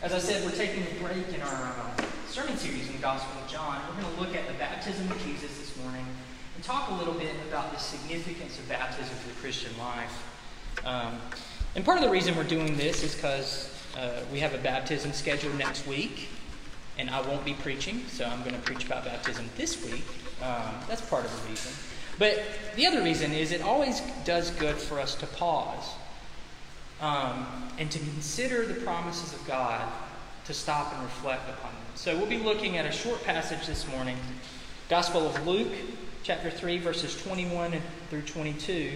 As I said, we're taking a break in our uh, sermon series in the Gospel of John. We're going to look at the baptism of Jesus this morning and talk a little bit about the significance of baptism for the Christian life. Um, and part of the reason we're doing this is because uh, we have a baptism scheduled next week, and I won't be preaching, so I'm going to preach about baptism this week. Um, that's part of the reason. But the other reason is it always does good for us to pause um, and to consider the promises of God, to stop and reflect upon them. So we'll be looking at a short passage this morning Gospel of Luke, chapter 3, verses 21 through 22.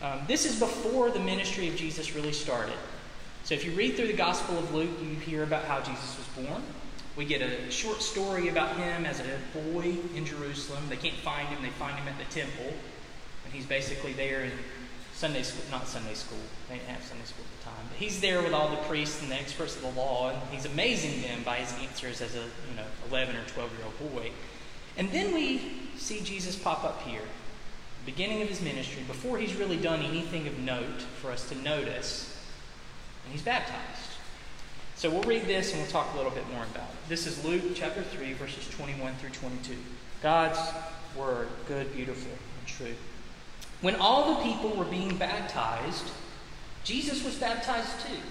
Um, this is before the ministry of Jesus really started. So if you read through the Gospel of Luke, you hear about how Jesus was born. We get a short story about him as a boy in Jerusalem. They can't find him, they find him at the temple. And he's basically there in Sunday school, not Sunday school, they didn't have Sunday school at the time, but he's there with all the priests and the experts of the law, and he's amazing them by his answers as a you know 11 or 12 year old boy. And then we see Jesus pop up here, beginning of his ministry, before he's really done anything of note for us to notice, and he's baptized. So we'll read this and we'll talk a little bit more about it. This is Luke chapter 3, verses 21 through 22. God's word, good, beautiful, and true. When all the people were being baptized, Jesus was baptized too.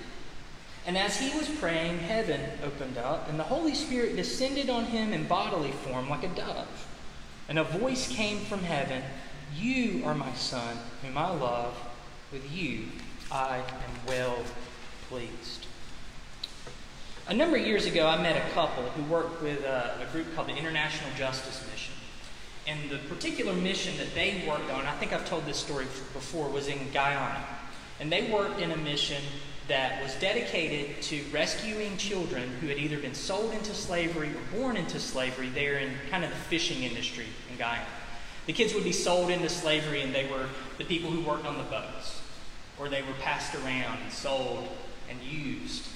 And as he was praying, heaven opened up, and the Holy Spirit descended on him in bodily form like a dove. And a voice came from heaven You are my Son, whom I love. With you I am well pleased. A number of years ago, I met a couple who worked with a, a group called the International Justice Mission. And the particular mission that they worked on, I think I've told this story before, was in Guyana. And they worked in a mission that was dedicated to rescuing children who had either been sold into slavery or born into slavery there in kind of the fishing industry in Guyana. The kids would be sold into slavery and they were the people who worked on the boats, or they were passed around and sold and used.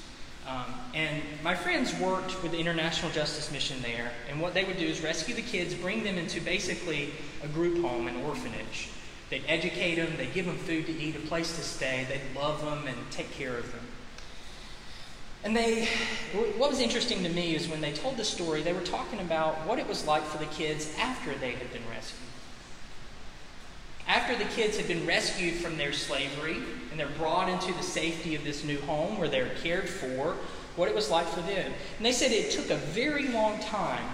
Um, and my friends worked with the International Justice Mission there, and what they would do is rescue the kids, bring them into basically a group home, an orphanage. They'd educate them, they'd give them food to eat, a place to stay, they'd love them and take care of them. And they, what was interesting to me is when they told the story, they were talking about what it was like for the kids after they had been rescued. After the kids had been rescued from their slavery and they're brought into the safety of this new home where they're cared for, what it was like for them. And they said it took a very long time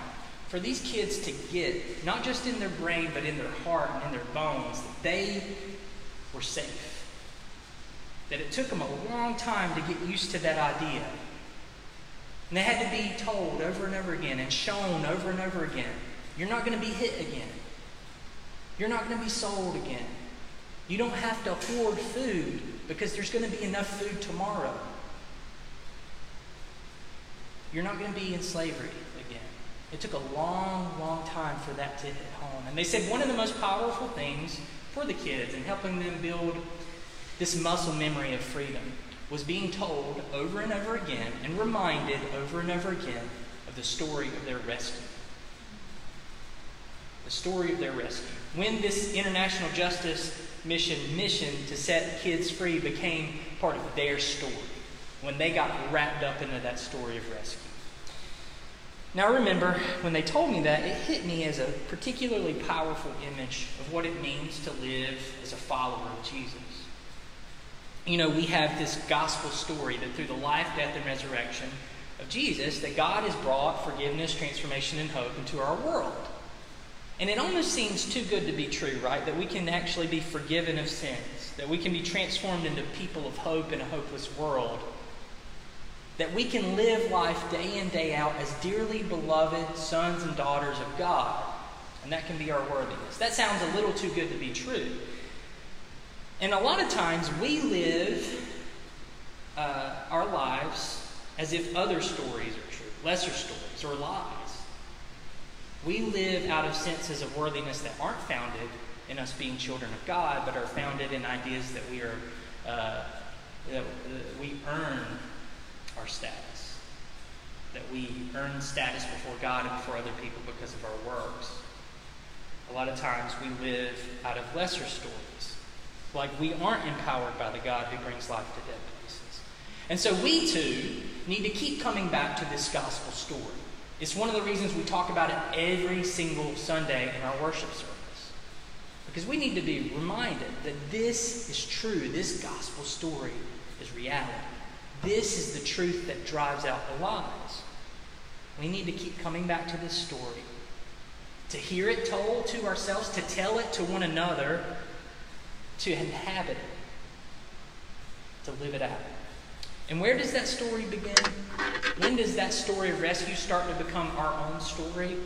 for these kids to get, not just in their brain, but in their heart and in their bones, that they were safe. That it took them a long time to get used to that idea. And they had to be told over and over again and shown over and over again you're not going to be hit again. You're not going to be sold again. You don't have to hoard food because there's going to be enough food tomorrow. You're not going to be in slavery again. It took a long, long time for that to hit home. And they said one of the most powerful things for the kids and helping them build this muscle memory of freedom was being told over and over again and reminded over and over again of the story of their rescue. Story of their rescue. When this international justice mission mission to set kids free became part of their story when they got wrapped up into that story of rescue. Now, remember, when they told me that, it hit me as a particularly powerful image of what it means to live as a follower of Jesus. You know, we have this gospel story that through the life, death, and resurrection of Jesus, that God has brought forgiveness, transformation, and hope into our world. And it almost seems too good to be true, right? That we can actually be forgiven of sins, that we can be transformed into people of hope in a hopeless world, that we can live life day in, day out as dearly beloved sons and daughters of God. And that can be our worthiness. That sounds a little too good to be true. And a lot of times we live uh, our lives as if other stories are true, lesser stories, or lies. We live out of senses of worthiness that aren't founded in us being children of God, but are founded in ideas that we are uh, that we earn our status, that we earn status before God and before other people because of our works. A lot of times we live out of lesser stories, like we aren't empowered by the God who brings life to dead places. And so we too need to keep coming back to this gospel story. It's one of the reasons we talk about it every single Sunday in our worship service. Because we need to be reminded that this is true. This gospel story is reality. This is the truth that drives out the lies. We need to keep coming back to this story, to hear it told to ourselves, to tell it to one another, to inhabit it, to live it out. And where does that story begin? When does that story of rescue start to become our own story?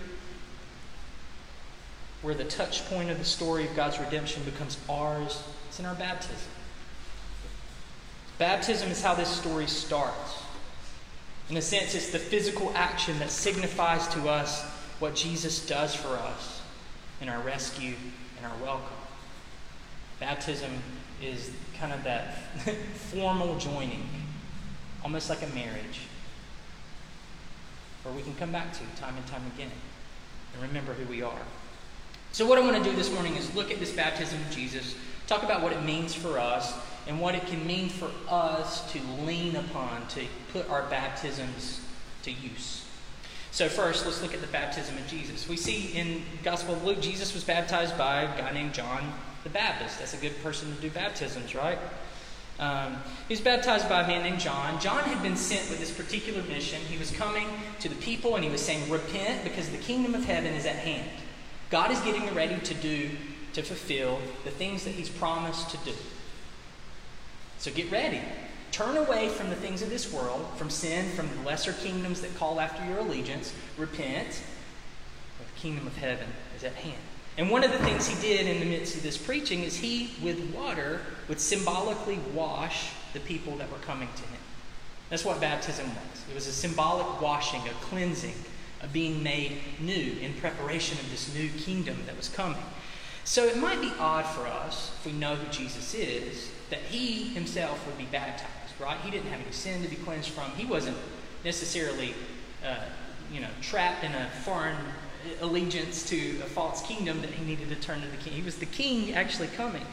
where the touch point of the story of God's redemption becomes ours, it's in our baptism. Baptism is how this story starts. In a sense, it's the physical action that signifies to us what Jesus does for us in our rescue and our welcome. Baptism is kind of that formal joining, almost like a marriage, where we can come back to time and time again and remember who we are. So, what I want to do this morning is look at this baptism of Jesus, talk about what it means for us, and what it can mean for us to lean upon to put our baptisms to use. So, first, let's look at the baptism of Jesus. We see in Gospel of Luke, Jesus was baptized by a guy named John the Baptist. That's a good person to do baptisms, right? Um, he was baptized by a man named John. John had been sent with this particular mission. He was coming to the people and he was saying, Repent because the kingdom of heaven is at hand. God is getting ready to do, to fulfill the things that He's promised to do. So get ready. Turn away from the things of this world, from sin, from the lesser kingdoms that call after your allegiance. Repent, the kingdom of heaven is at hand. And one of the things he did in the midst of this preaching is he, with water, would symbolically wash the people that were coming to him. That's what baptism was. It was a symbolic washing, a cleansing, of being made new in preparation of this new kingdom that was coming. So it might be odd for us, if we know who Jesus is, that he himself would be baptized, right? He didn't have any sin to be cleansed from. He wasn't necessarily, uh, you know, trapped in a foreign allegiance to a false kingdom that he needed to turn to the king. He was the king actually coming.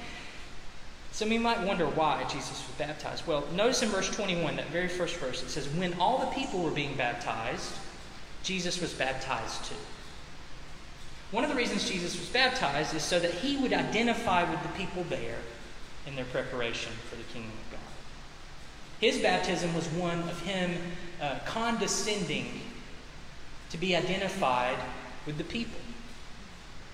So we might wonder why Jesus was baptized. Well, notice in verse 21, that very first verse, it says, When all the people were being baptized, Jesus was baptized too. One of the reasons Jesus was baptized is so that he would identify with the people there in their preparation for the kingdom of God. His baptism was one of him uh, condescending to be identified with the people.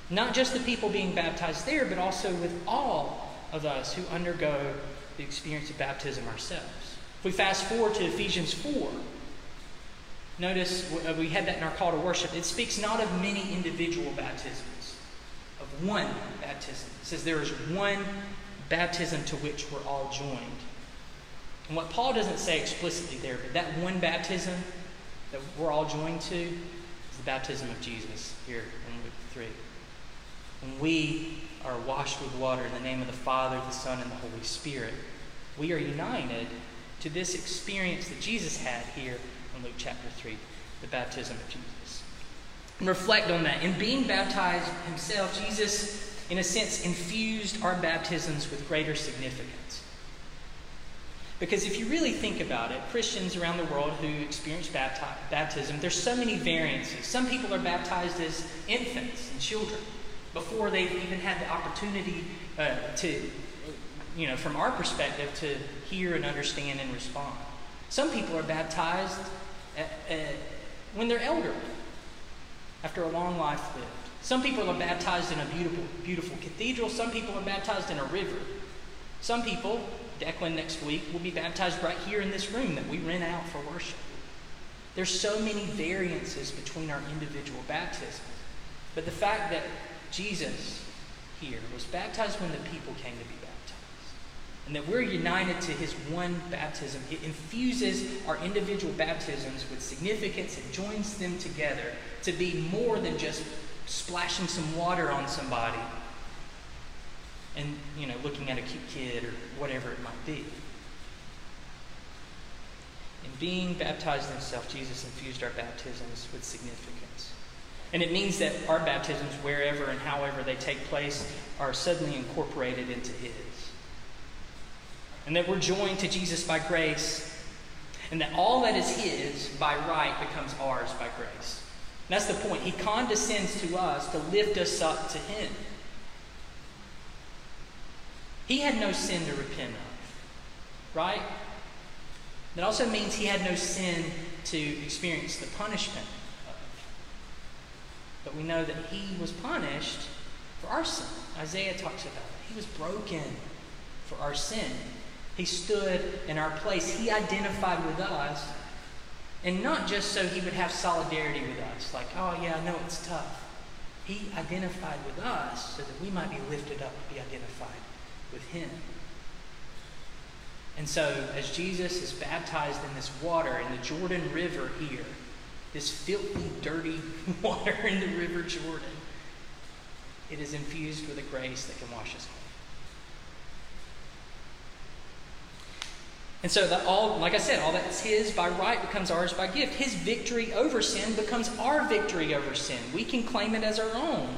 Not just the people being baptized there, but also with all of us who undergo the experience of baptism ourselves. If we fast forward to Ephesians 4, Notice uh, we had that in our call to worship. It speaks not of many individual baptisms, of one baptism. It says there is one baptism to which we're all joined. And what Paul doesn't say explicitly there, but that one baptism that we're all joined to the baptism of Jesus here in Luke 3. When we are washed with water in the name of the Father, the Son, and the Holy Spirit, we are united to this experience that Jesus had here in Luke chapter 3, the baptism of Jesus. And reflect on that. In being baptized himself, Jesus, in a sense, infused our baptisms with greater significance. Because if you really think about it, Christians around the world who experience bapti- baptism, there's so many variances. Some people are baptized as infants and children before they've even had the opportunity uh, to, you know, from our perspective, to hear and understand and respond. Some people are baptized uh, uh, when they're elderly, after a long life lived. Some people are baptized in a beautiful, beautiful cathedral. Some people are baptized in a river. Some people, Declan next week, will be baptized right here in this room that we rent out for worship. There's so many variances between our individual baptisms. But the fact that Jesus here was baptized when the people came to be baptized, and that we're united to his one baptism. It infuses our individual baptisms with significance. It joins them together to be more than just splashing some water on somebody and, you know, looking at a cute kid or whatever it might be. In being baptized in himself, Jesus infused our baptisms with significance. And it means that our baptisms, wherever and however they take place, are suddenly incorporated into his and that we're joined to Jesus by grace. And that all that is his by right becomes ours by grace. And that's the point. He condescends to us to lift us up to him. He had no sin to repent of, right? That also means he had no sin to experience the punishment of. But we know that he was punished for our sin. Isaiah talks about it. He was broken for our sin. He stood in our place. He identified with us. And not just so he would have solidarity with us, like, oh, yeah, I know it's tough. He identified with us so that we might be lifted up to be identified with him. And so, as Jesus is baptized in this water in the Jordan River here, this filthy, dirty water in the River Jordan, it is infused with a grace that can wash us clean. And so that all, like I said, all that's his by right becomes ours by gift. His victory over sin becomes our victory over sin. We can claim it as our own.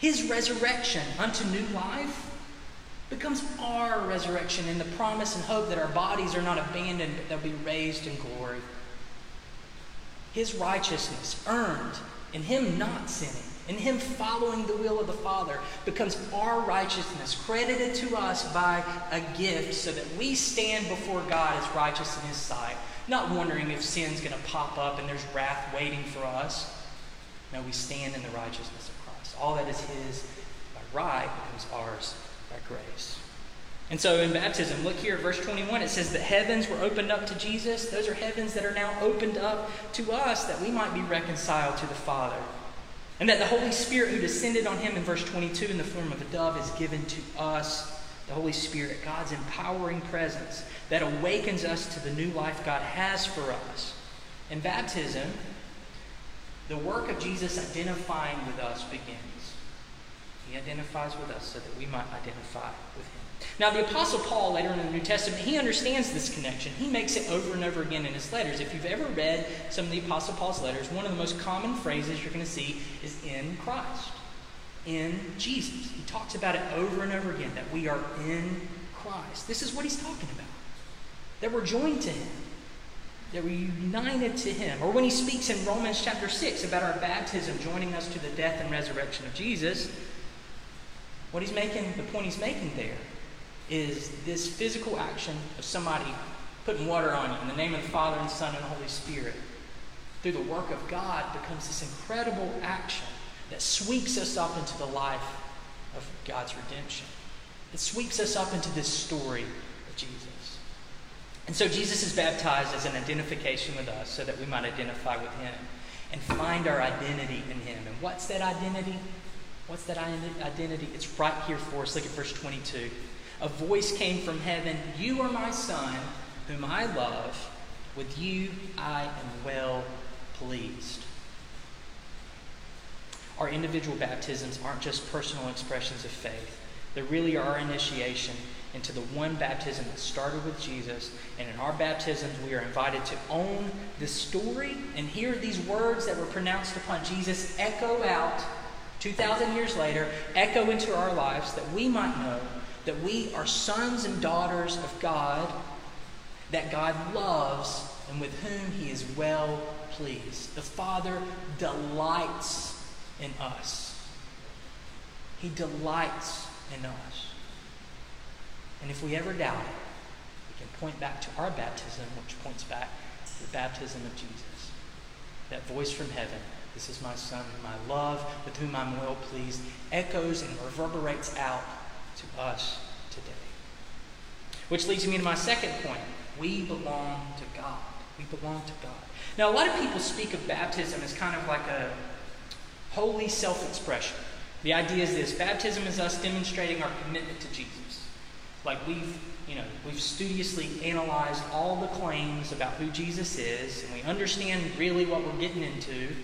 His resurrection unto new life becomes our resurrection in the promise and hope that our bodies are not abandoned, but they'll be raised in glory. His righteousness earned in him not sinning in Him following the will of the Father becomes our righteousness, credited to us by a gift, so that we stand before God as righteous in His sight, not wondering if sin's going to pop up and there's wrath waiting for us. No, we stand in the righteousness of Christ. All that is His by right becomes ours by grace. And so in baptism, look here verse 21, it says that heavens were opened up to Jesus. Those are heavens that are now opened up to us that we might be reconciled to the Father. And that the Holy Spirit who descended on him in verse 22 in the form of a dove is given to us. The Holy Spirit, God's empowering presence that awakens us to the new life God has for us. In baptism, the work of Jesus identifying with us begins. He identifies with us so that we might identify with him. Now, the Apostle Paul, later in the New Testament, he understands this connection. He makes it over and over again in his letters. If you've ever read some of the Apostle Paul's letters, one of the most common phrases you're going to see is in Christ, in Jesus. He talks about it over and over again that we are in Christ. This is what he's talking about. That we're joined to him, that we're united to him. Or when he speaks in Romans chapter 6 about our baptism joining us to the death and resurrection of Jesus, what he's making, the point he's making there is this physical action of somebody putting water on you in the name of the Father and the Son and the Holy Spirit through the work of God becomes this incredible action that sweeps us up into the life of God's redemption. It sweeps us up into this story of Jesus. And so Jesus is baptized as an identification with us so that we might identify with him and find our identity in him. And what's that identity? What's that identity? It's right here for us. Look at verse 22 a voice came from heaven You are my son, whom I love. With you I am well pleased. Our individual baptisms aren't just personal expressions of faith, they really are our initiation into the one baptism that started with Jesus. And in our baptisms, we are invited to own the story and hear these words that were pronounced upon Jesus echo out 2,000 years later, echo into our lives that we might know that we are sons and daughters of God, that God loves, and with whom he is well pleased. The Father delights in us. He delights in us. And if we ever doubt it, we can point back to our baptism, which points back to the baptism of Jesus. That voice from heaven, this is my Son, I love, with whom I'm well pleased, echoes and reverberates out to us today. Which leads me to my second point. We belong to God. We belong to God. Now, a lot of people speak of baptism as kind of like a holy self expression. The idea is this baptism is us demonstrating our commitment to Jesus. Like we've, you know, we've studiously analyzed all the claims about who Jesus is, and we understand really what we're getting into.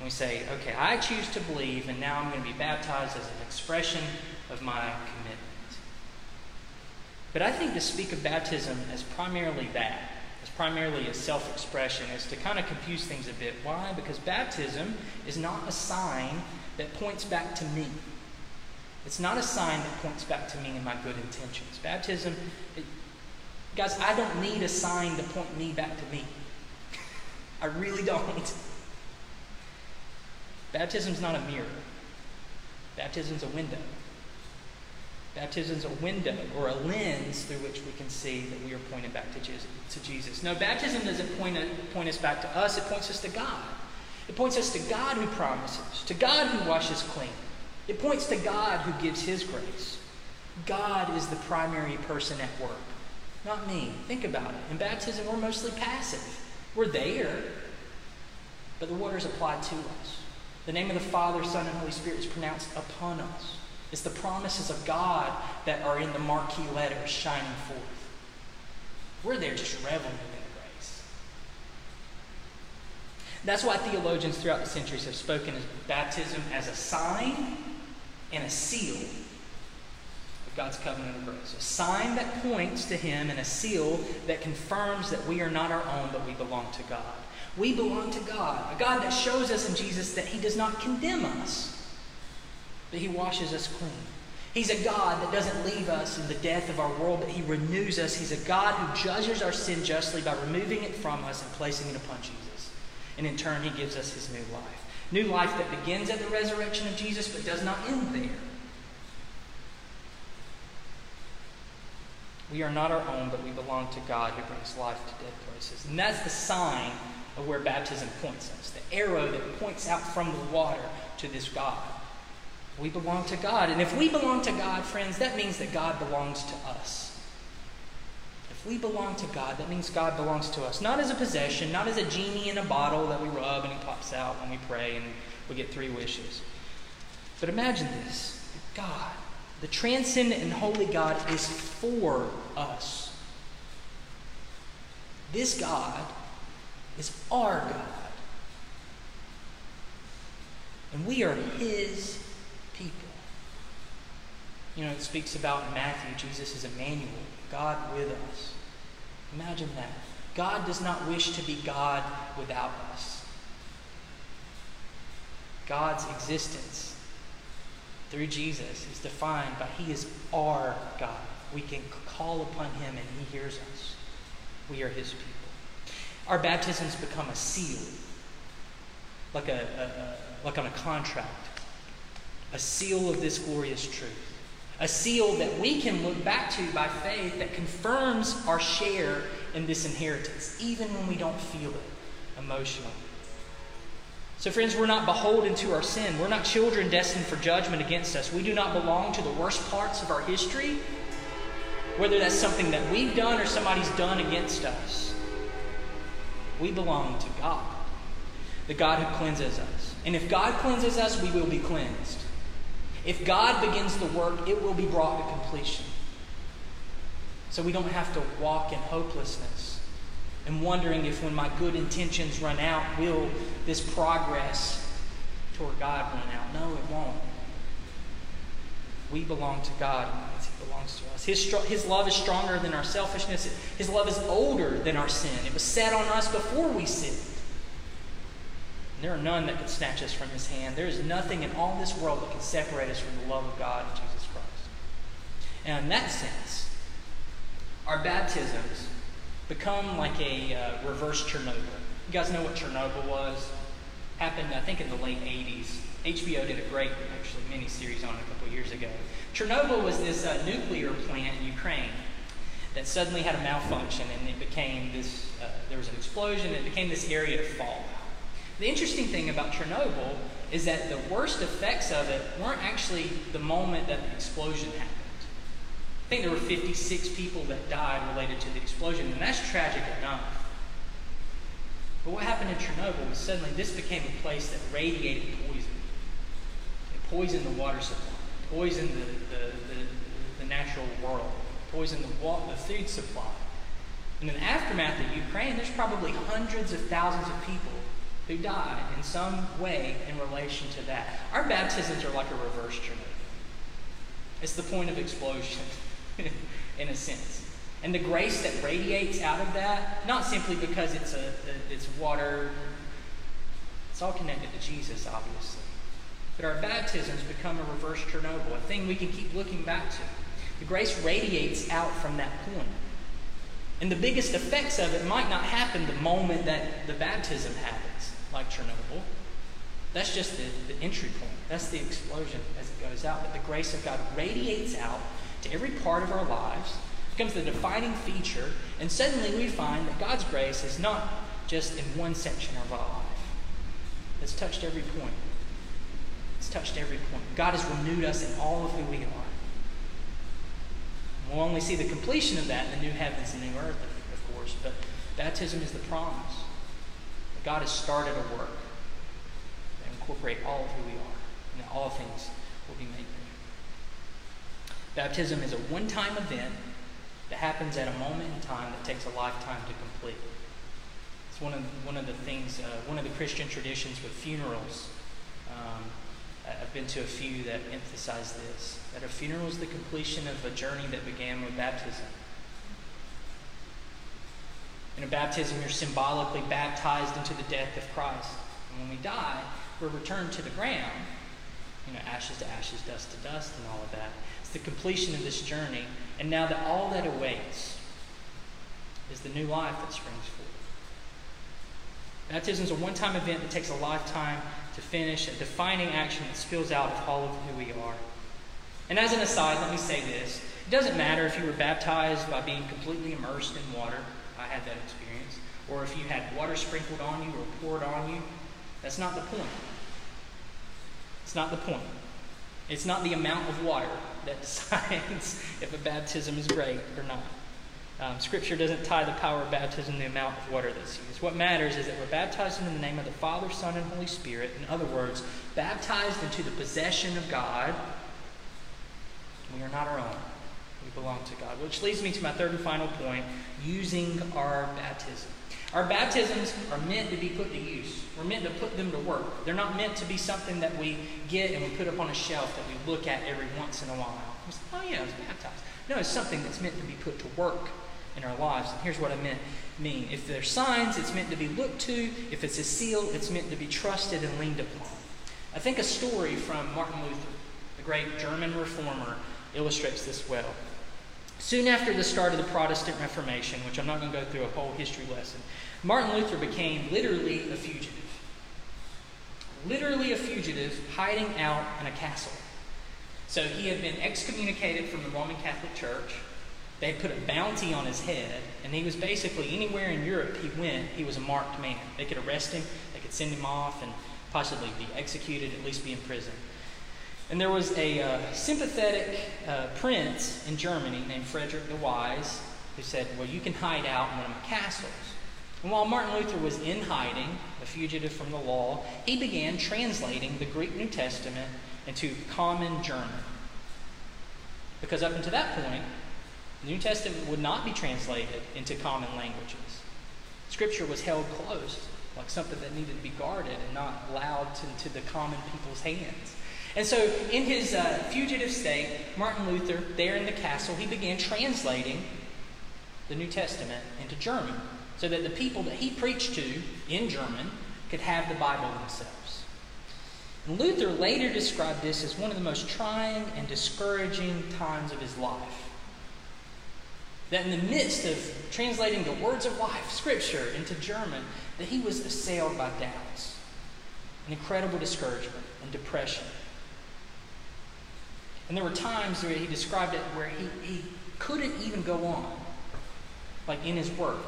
And we say, okay, I choose to believe, and now I'm going to be baptized as an expression of my commitment. But I think to speak of baptism as primarily that, as primarily a self expression, is to kind of confuse things a bit. Why? Because baptism is not a sign that points back to me. It's not a sign that points back to me and my good intentions. Baptism, it, Guys, I don't need a sign to point me back to me. I really don't. Baptism's not a mirror. Baptism's a window. Baptism's a window or a lens through which we can see that we are pointed back to Jesus. No, baptism doesn't point, point us back to us, it points us to God. It points us to God who promises, to God who washes clean. It points to God who gives his grace. God is the primary person at work, not me. Think about it. In baptism, we're mostly passive. We're there, but the water is applied to us. The name of the Father, Son, and Holy Spirit is pronounced upon us. It's the promises of God that are in the marquee letters shining forth. We're there just reveling in grace. That's why theologians throughout the centuries have spoken of baptism as a sign and a seal of God's covenant of grace. A sign that points to Him and a seal that confirms that we are not our own, but we belong to God. We belong to God, a God that shows us in Jesus that He does not condemn us but He washes us clean. He's a God that doesn't leave us in the death of our world, but He renews us. He's a God who judges our sin justly by removing it from us and placing it upon Jesus. And in turn, He gives us His new life. New life that begins at the resurrection of Jesus, but does not end there. We are not our own, but we belong to God who brings life to dead places. And that's the sign of where baptism points us the arrow that points out from the water to this God. We belong to God. And if we belong to God, friends, that means that God belongs to us. If we belong to God, that means God belongs to us. Not as a possession, not as a genie in a bottle that we rub and he pops out when we pray and we get three wishes. But imagine this God, the transcendent and holy God, is for us. This God is our God. And we are his people. you know, it speaks about in Matthew, Jesus is Emmanuel, God with us. Imagine that. God does not wish to be God without us. God's existence through Jesus is defined by He is our God. We can call upon Him and He hears us. We are His people. Our baptisms become a seal, like, a, a, a like on a contract, a seal of this glorious truth a seal that we can look back to by faith that confirms our share in this inheritance, even when we don't feel it emotionally. So, friends, we're not beholden to our sin. We're not children destined for judgment against us. We do not belong to the worst parts of our history, whether that's something that we've done or somebody's done against us. We belong to God, the God who cleanses us. And if God cleanses us, we will be cleansed. If God begins the work, it will be brought to completion. So we don't have to walk in hopelessness and wondering if, when my good intentions run out, will this progress toward God run out? No, it won't. We belong to God belongs to us. His, his love is stronger than our selfishness, His love is older than our sin. It was set on us before we sinned. There are none that can snatch us from his hand. There is nothing in all this world that can separate us from the love of God and Jesus Christ. And in that sense, our baptisms become like a uh, reverse Chernobyl. You guys know what Chernobyl was? Happened, I think, in the late 80s. HBO did a great, actually, mini series on it a couple years ago. Chernobyl was this uh, nuclear plant in Ukraine that suddenly had a malfunction, and it became this. Uh, there was an explosion. And it became this area of fallout. The interesting thing about Chernobyl is that the worst effects of it weren't actually the moment that the explosion happened. I think there were 56 people that died related to the explosion, and that's tragic enough. But what happened in Chernobyl was suddenly this became a place that radiated poison. It poisoned the water supply, poisoned the, the, the, the natural world, poison the, the food supply. And in the aftermath of Ukraine, there's probably hundreds of thousands of people who died in some way in relation to that. Our baptisms are like a reverse Chernobyl. It's the point of explosion, in a sense. And the grace that radiates out of that, not simply because it's, a, it's water, it's all connected to Jesus, obviously. But our baptisms become a reverse Chernobyl, a thing we can keep looking back to. The grace radiates out from that point. And the biggest effects of it might not happen the moment that the baptism happens, like Chernobyl. That's just the, the entry point. That's the explosion as it goes out. But the grace of God radiates out to every part of our lives, becomes the defining feature, and suddenly we find that God's grace is not just in one section of our life. It's touched every point. It's touched every point. God has renewed us in all of who we are. We'll only see the completion of that in the new heavens and new earth, of course, but baptism is the promise. That God has started a work that incorporate all of who we are, and that all things will be made new. Baptism is a one-time event that happens at a moment in time that takes a lifetime to complete. It's one of one of the things, uh, one of the Christian traditions with funerals. Um, I've been to a few that emphasize this that a funeral is the completion of a journey that began with baptism. In a baptism, you're symbolically baptized into the death of Christ. And when we die, we're returned to the ground. You know, ashes to ashes, dust to dust, and all of that. It's the completion of this journey. And now that all that awaits is the new life that springs forth. Baptism is a one time event that takes a lifetime to finish, a defining action that spills out of all of who we are. And as an aside, let me say this. It doesn't matter if you were baptized by being completely immersed in water. I had that experience. Or if you had water sprinkled on you or poured on you. That's not the point. It's not the point. It's not the amount of water that decides if a baptism is great or not. Um, scripture doesn't tie the power of baptism to the amount of water that's used. What matters is that we're baptized in the name of the Father, Son, and Holy Spirit. In other words, baptized into the possession of God. We are not our own. We belong to God. Which leads me to my third and final point using our baptism. Our baptisms are meant to be put to use. We're meant to put them to work. They're not meant to be something that we get and we put up on a shelf that we look at every once in a while. oh, yeah, I was baptized. No, it's something that's meant to be put to work in our lives. And here's what I meant mean. If there's signs, it's meant to be looked to. If it's a seal, it's meant to be trusted and leaned upon. I think a story from Martin Luther, the great German reformer, illustrates this well. Soon after the start of the Protestant Reformation, which I'm not going to go through a whole history lesson, Martin Luther became literally a fugitive. Literally a fugitive hiding out in a castle. So he had been excommunicated from the Roman Catholic Church. They put a bounty on his head, and he was basically anywhere in Europe he went, he was a marked man. They could arrest him, they could send him off, and possibly be executed, at least be in prison. And there was a uh, sympathetic uh, prince in Germany named Frederick the Wise who said, Well, you can hide out in one of my castles. And while Martin Luther was in hiding, a fugitive from the law, he began translating the Greek New Testament into common German. Because up until that point, the New Testament would not be translated into common languages. Scripture was held close, like something that needed to be guarded and not allowed to, to the common people's hands. And so, in his uh, fugitive state, Martin Luther, there in the castle, he began translating the New Testament into German so that the people that he preached to in German could have the Bible themselves. And Luther later described this as one of the most trying and discouraging times of his life. That in the midst of translating the words of life, Scripture, into German, that he was assailed by doubts, an incredible discouragement, and depression. And there were times where he described it where he, he couldn't even go on, like in his work.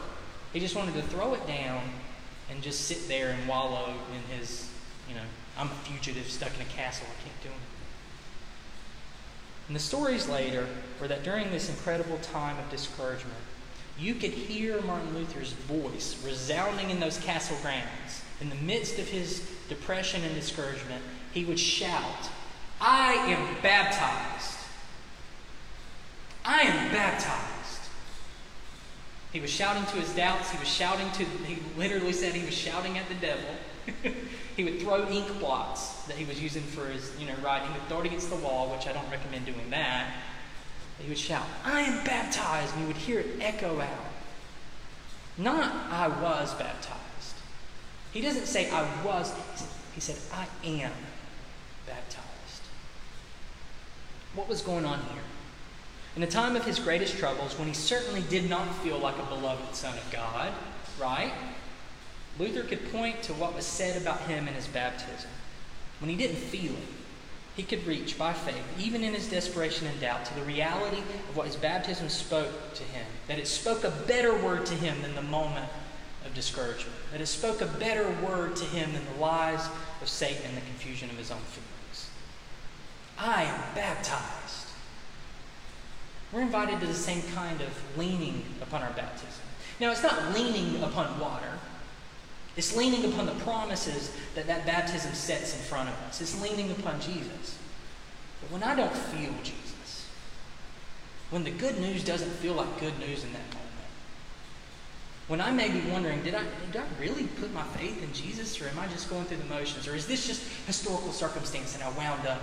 He just wanted to throw it down and just sit there and wallow in his, you know, I'm a fugitive stuck in a castle, I can't do anything. And the stories later were that during this incredible time of discouragement, you could hear Martin Luther's voice resounding in those castle grounds. In the midst of his depression and discouragement, he would shout, I am baptized. I am baptized. He was shouting to his doubts. He was shouting to, he literally said he was shouting at the devil. he would throw ink blots that he was using for his, you know, writing. He would throw it against the wall, which I don't recommend doing that. He would shout, I am baptized, and you would hear it echo out. Not, I was baptized. He doesn't say, I was. He said, I am baptized. What was going on here? In a time of his greatest troubles, when he certainly did not feel like a beloved son of God, right? Luther could point to what was said about him in his baptism. When he didn't feel it, he could reach by faith, even in his desperation and doubt, to the reality of what his baptism spoke to him. That it spoke a better word to him than the moment of discouragement. That it spoke a better word to him than the lies of Satan and the confusion of his own feelings. I am baptized. We're invited to the same kind of leaning upon our baptism. Now, it's not leaning upon water. It's leaning upon the promises that that baptism sets in front of us. It's leaning upon Jesus. But when I don't feel Jesus, when the good news doesn't feel like good news in that moment, when I may be wondering, did I, did I really put my faith in Jesus, or am I just going through the motions, or is this just historical circumstance and I wound up,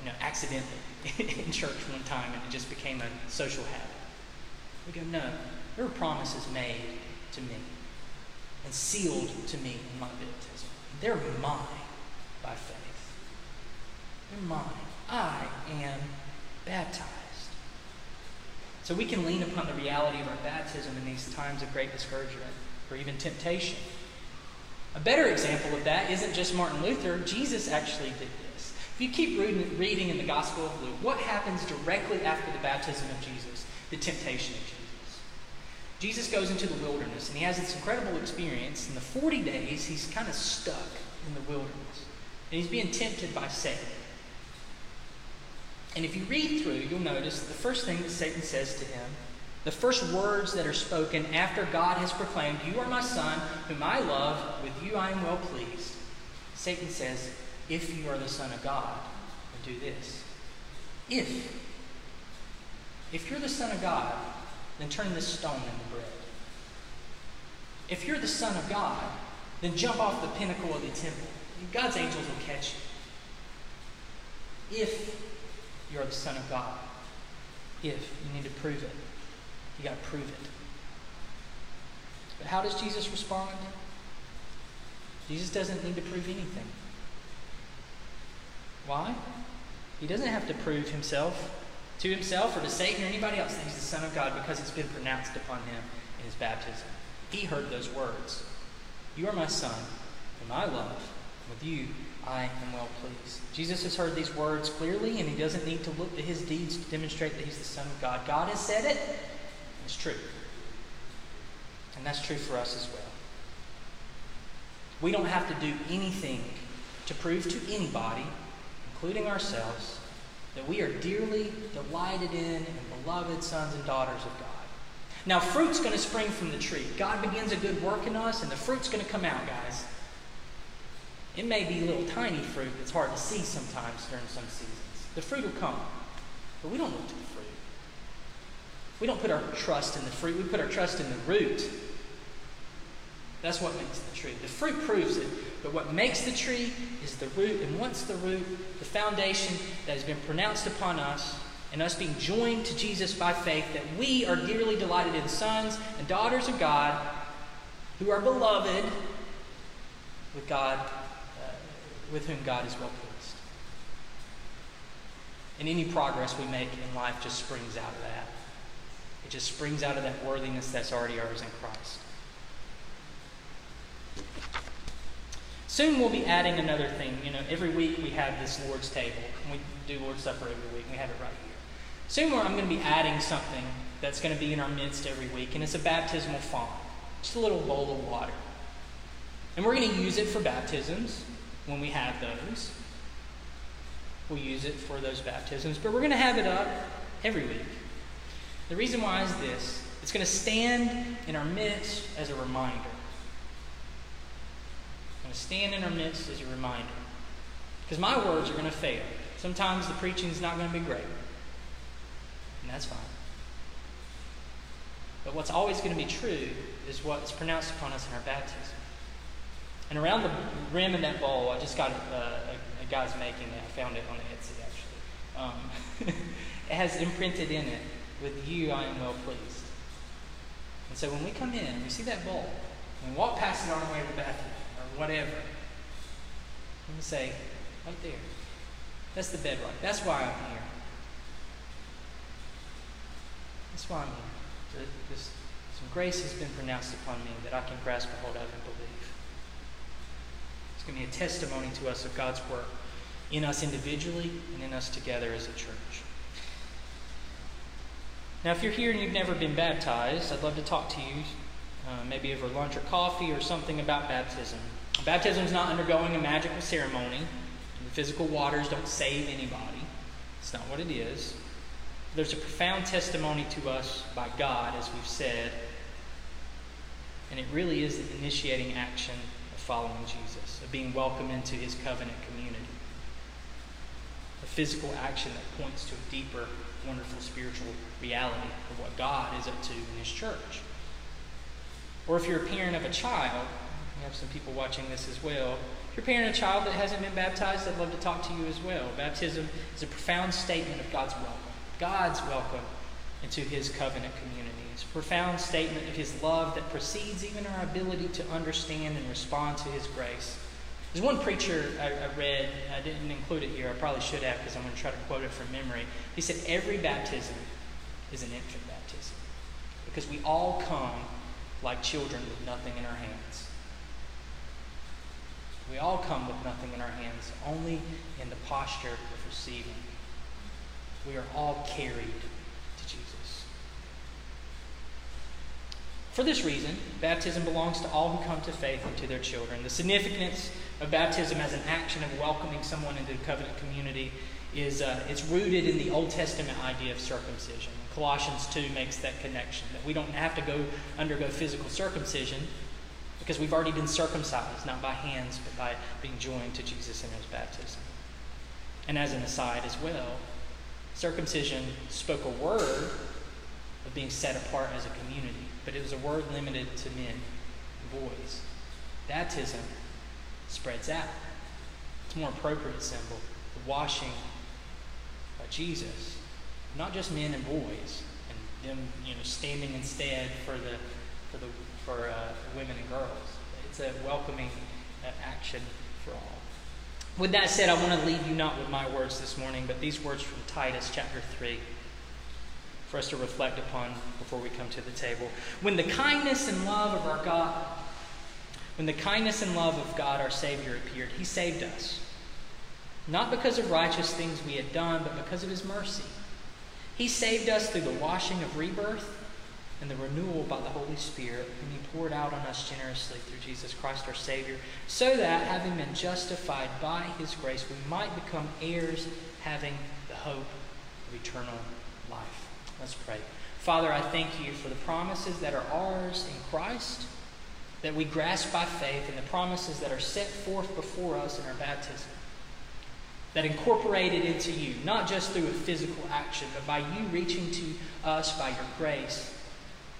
you know, accidentally in church one time and it just became a social habit? We go, no, there were promises made to me and sealed to me in my baptism. They're mine by faith. They're mine. I am baptized. So we can lean upon the reality of our baptism in these times of great discouragement or even temptation. A better example of that isn't just Martin Luther, Jesus actually did this. If you keep reading, in the Gospel of Luke, what happens directly after the baptism of Jesus? The temptation of Jesus. Jesus goes into the wilderness and he has this incredible experience. In the 40 days, he's kind of stuck in the wilderness. And he's being tempted by Satan. And if you read through, you'll notice the first thing that Satan says to him, the first words that are spoken after God has proclaimed, You are my son, whom I love, with you I am well pleased. Satan says, If you are the Son of God, then do this. If. If you're the Son of God, then turn this stone into bread. If you're the Son of God, then jump off the pinnacle of the temple. God's angels will catch you. If you're the Son of God, if you need to prove it, you got to prove it. But how does Jesus respond? Jesus doesn't need to prove anything. Why? He doesn't have to prove himself to himself or to Satan or anybody else that he's the Son of God because it's been pronounced upon him in his baptism. He heard those words You are my Son, whom I love. With you I am well pleased. Jesus has heard these words clearly, and he doesn't need to look to his deeds to demonstrate that he's the Son of God. God has said it, it's true. And that's true for us as well. We don't have to do anything to prove to anybody, including ourselves, that we are dearly delighted in and beloved sons and daughters of God. Now, fruit's going to spring from the tree. God begins a good work in us, and the fruit's going to come out, guys. It may be a little tiny fruit that's hard to see sometimes during some seasons. The fruit will come, but we don't look to the fruit. We don't put our trust in the fruit, we put our trust in the root. That's what makes the tree. The fruit proves it, but what makes the tree is the root. And once the root, the foundation that has been pronounced upon us, and us being joined to Jesus by faith, that we are dearly delighted in sons and daughters of God who are beloved with God, uh, with whom God is well pleased. And any progress we make in life just springs out of that. It just springs out of that worthiness that's already ours in Christ. Soon we'll be adding another thing. You know, every week we have this Lord's table. We do Lord's Supper every week. And we have it right here. Soon I'm going to be adding something that's going to be in our midst every week, and it's a baptismal font. Just a little bowl of water. And we're going to use it for baptisms when we have those. We'll use it for those baptisms, but we're going to have it up every week. The reason why is this it's going to stand in our midst as a reminder to stand in our midst as a reminder. Because my words are going to fail. Sometimes the preaching is not going to be great. And that's fine. But what's always going to be true is what's pronounced upon us in our baptism. And around the rim of that bowl, I just got a, a, a guy's making it. I found it on Etsy, actually. Um, it has imprinted in it, with you I am well pleased. And so when we come in, we see that bowl, and we walk past it on our way to the bathroom whatever. Let me say, right there. That's the bedrock. That's why I'm here. That's why I'm here. Because some grace has been pronounced upon me that I can grasp a hold of and believe. It's going to be a testimony to us of God's work in us individually and in us together as a church. Now, if you're here and you've never been baptized, I'd love to talk to you, uh, maybe over lunch or coffee or something about baptism. Baptism is not undergoing a magical ceremony. The physical waters don't save anybody. It's not what it is. There's a profound testimony to us by God, as we've said, and it really is the initiating action of following Jesus, of being welcomed into his covenant community. A physical action that points to a deeper wonderful spiritual reality of what God is up to in His church. Or if you're a parent of a child, we have some people watching this as well. If you're parent a child that hasn't been baptized, I'd love to talk to you as well. Baptism is a profound statement of God's welcome. God's welcome into His covenant community. It's a profound statement of His love that precedes even our ability to understand and respond to His grace. There's one preacher I, I read, I didn't include it here, I probably should have because I'm going to try to quote it from memory. He said, Every baptism is an infant baptism because we all come like children with nothing in our hands. We all come with nothing in our hands, only in the posture of receiving. We are all carried to Jesus. For this reason, baptism belongs to all who come to faith and to their children. The significance of baptism as an action of welcoming someone into the covenant community is uh, it's rooted in the Old Testament idea of circumcision. Colossians 2 makes that connection that we don't have to go undergo physical circumcision because we've already been circumcised, not by hands, but by being joined to Jesus in his baptism. And as an aside as well, circumcision spoke a word of being set apart as a community, but it was a word limited to men and boys. Baptism spreads out. It's a more appropriate symbol. The washing by Jesus, not just men and boys, and them you know standing instead for the for the for uh, women and girls. It's a welcoming uh, action for all. With that said, I want to leave you not with my words this morning, but these words from Titus chapter 3 for us to reflect upon before we come to the table. When the kindness and love of our God when the kindness and love of God our Savior appeared, He saved us. Not because of righteous things we had done, but because of His mercy. He saved us through the washing of rebirth and the renewal by the Holy Spirit, whom He poured out on us generously through Jesus Christ our Savior, so that, having been justified by His grace, we might become heirs, having the hope of eternal life. Let's pray. Father, I thank you for the promises that are ours in Christ that we grasp by faith in the promises that are set forth before us in our baptism. That incorporated into you, not just through a physical action, but by you reaching to us by your grace.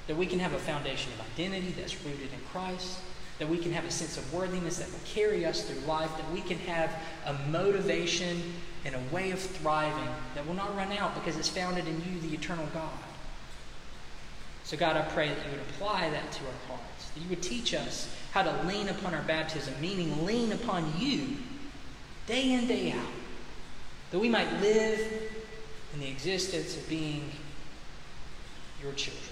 That we can have a foundation of identity that's rooted in Christ. That we can have a sense of worthiness that will carry us through life. That we can have a motivation and a way of thriving that will not run out because it's founded in you, the eternal God. So, God, I pray that you would apply that to our hearts that you would teach us how to lean upon our baptism, meaning lean upon you day in, day out, that we might live in the existence of being your children.